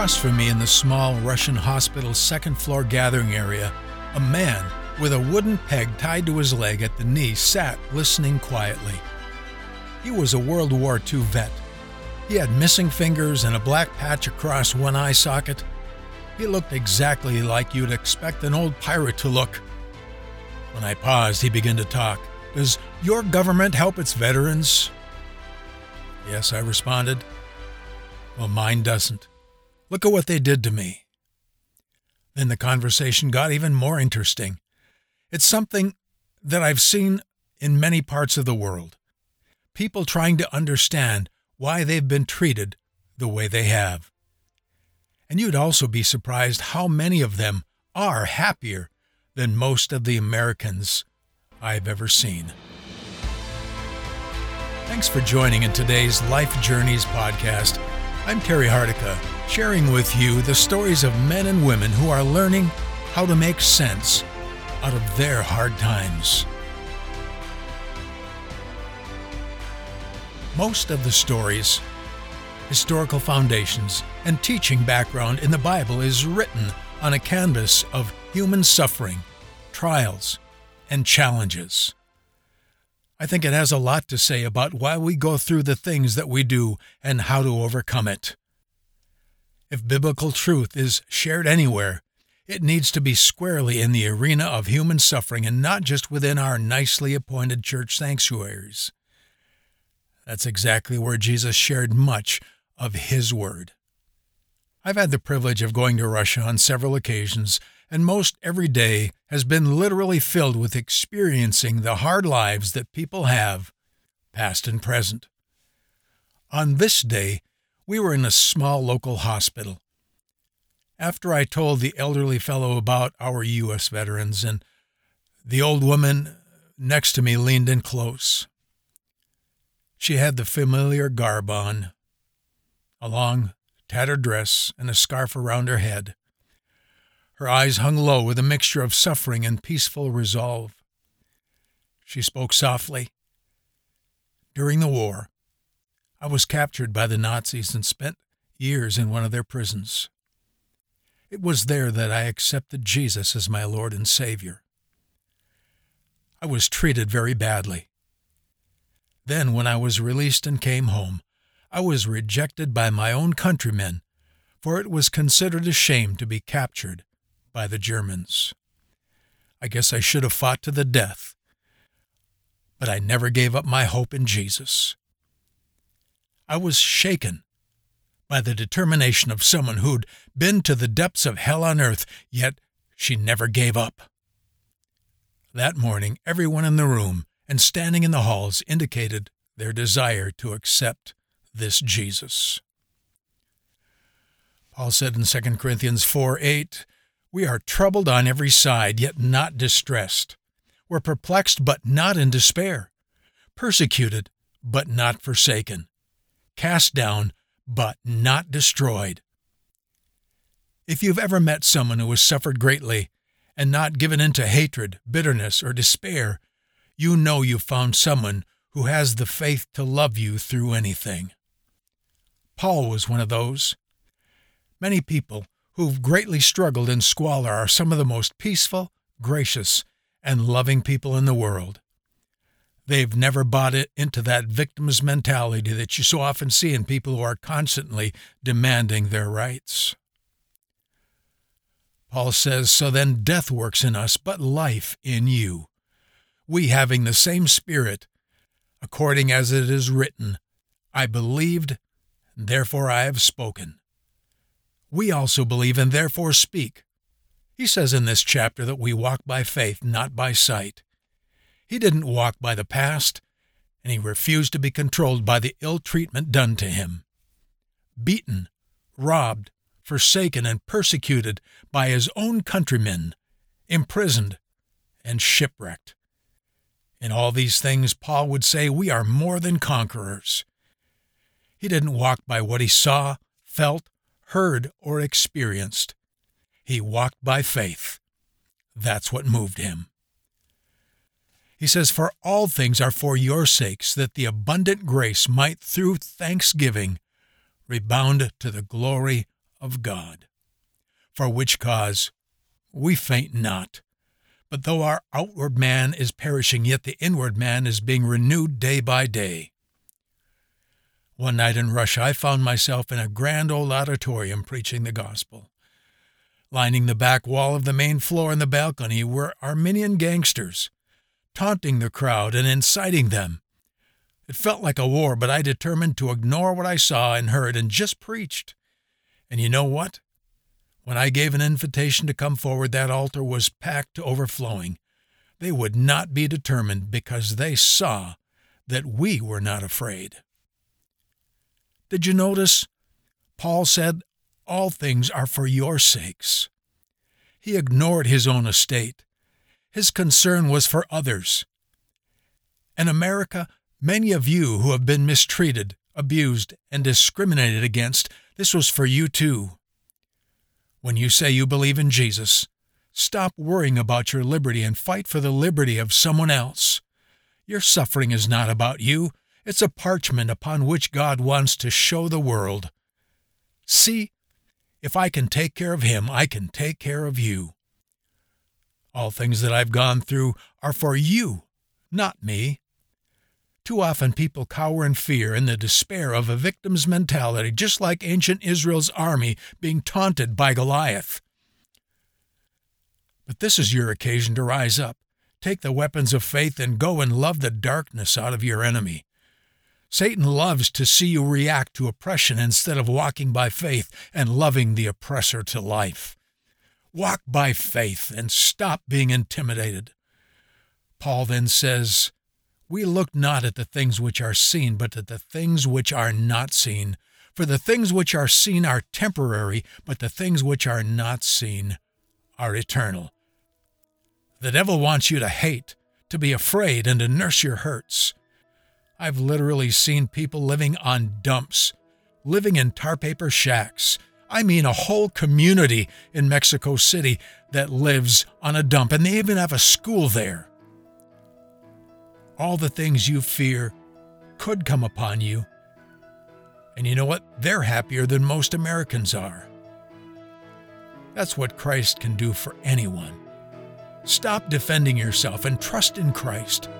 Across from me in the small Russian hospital's second floor gathering area, a man with a wooden peg tied to his leg at the knee sat listening quietly. He was a World War II vet. He had missing fingers and a black patch across one eye socket. He looked exactly like you'd expect an old pirate to look. When I paused, he began to talk. Does your government help its veterans? Yes, I responded. Well, mine doesn't. Look at what they did to me. Then the conversation got even more interesting. It's something that I've seen in many parts of the world. People trying to understand why they've been treated the way they have. And you'd also be surprised how many of them are happier than most of the Americans I've ever seen. Thanks for joining in today's Life Journeys podcast. I'm Terry Hardica, sharing with you the stories of men and women who are learning how to make sense out of their hard times. Most of the stories, historical foundations, and teaching background in the Bible is written on a canvas of human suffering, trials, and challenges. I think it has a lot to say about why we go through the things that we do and how to overcome it. If biblical truth is shared anywhere, it needs to be squarely in the arena of human suffering and not just within our nicely appointed church sanctuaries. That's exactly where Jesus shared much of his word. I've had the privilege of going to Russia on several occasions, and most every day has been literally filled with experiencing the hard lives that people have, past and present. On this day, we were in a small local hospital. After I told the elderly fellow about our U.S. veterans, and the old woman next to me leaned in close. She had the familiar garb on, a long, tattered dress, and a scarf around her head. Her eyes hung low with a mixture of suffering and peaceful resolve. She spoke softly. During the war, I was captured by the Nazis and spent years in one of their prisons. It was there that I accepted Jesus as my Lord and Savior. I was treated very badly. Then, when I was released and came home, I was rejected by my own countrymen, for it was considered a shame to be captured by the Germans. I guess I should have fought to the death, but I never gave up my hope in Jesus. I was shaken by the determination of someone who'd been to the depths of hell on earth, yet she never gave up. That morning, everyone in the room and standing in the halls indicated their desire to accept this Jesus. Paul said in 2 Corinthians 4 8, We are troubled on every side, yet not distressed. We're perplexed, but not in despair. Persecuted, but not forsaken. Cast down, but not destroyed. If you've ever met someone who has suffered greatly and not given in to hatred, bitterness, or despair, you know you've found someone who has the faith to love you through anything. Paul was one of those. Many people who've greatly struggled in squalor are some of the most peaceful, gracious, and loving people in the world. They've never bought it into that victim's mentality that you so often see in people who are constantly demanding their rights. Paul says, So then death works in us, but life in you. We, having the same Spirit, according as it is written, I believed, therefore I have spoken. We also believe and therefore speak. He says in this chapter that we walk by faith, not by sight. He didn't walk by the past, and he refused to be controlled by the ill treatment done to him. Beaten, robbed, forsaken, and persecuted by his own countrymen, imprisoned, and shipwrecked. In all these things, Paul would say, we are more than conquerors. He didn't walk by what he saw, felt, heard, or experienced. He walked by faith. That's what moved him. He says, For all things are for your sakes, that the abundant grace might, through thanksgiving, rebound to the glory of God, for which cause we faint not. But though our outward man is perishing, yet the inward man is being renewed day by day. One night in Russia, I found myself in a grand old auditorium preaching the gospel. Lining the back wall of the main floor and the balcony were Armenian gangsters, taunting the crowd and inciting them. It felt like a war, but I determined to ignore what I saw and heard and just preached. And you know what? When I gave an invitation to come forward, that altar was packed to overflowing. They would not be determined because they saw that we were not afraid. Did you notice? Paul said, All things are for your sakes. He ignored his own estate. His concern was for others. In America, many of you who have been mistreated, abused, and discriminated against, this was for you too. When you say you believe in Jesus, stop worrying about your liberty and fight for the liberty of someone else. Your suffering is not about you, it's a parchment upon which God wants to show the world. See, if I can take care of him, I can take care of you. All things that I've gone through are for you, not me. Too often people cower in fear in the despair of a victim's mentality, just like ancient Israel's army being taunted by Goliath. But this is your occasion to rise up, take the weapons of faith, and go and love the darkness out of your enemy. Satan loves to see you react to oppression instead of walking by faith and loving the oppressor to life. Walk by faith and stop being intimidated. Paul then says, we look not at the things which are seen, but at the things which are not seen. For the things which are seen are temporary, but the things which are not seen are eternal. The devil wants you to hate, to be afraid, and to nurse your hurts. I've literally seen people living on dumps, living in tar paper shacks. I mean, a whole community in Mexico City that lives on a dump, and they even have a school there all the things you fear could come upon you. And you know what? They're happier than most Americans are. That's what Christ can do for anyone. Stop defending yourself and trust in Christ.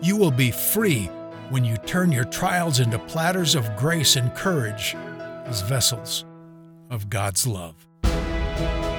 You will be free when you turn your trials into platters of grace and courage as vessels of God's love.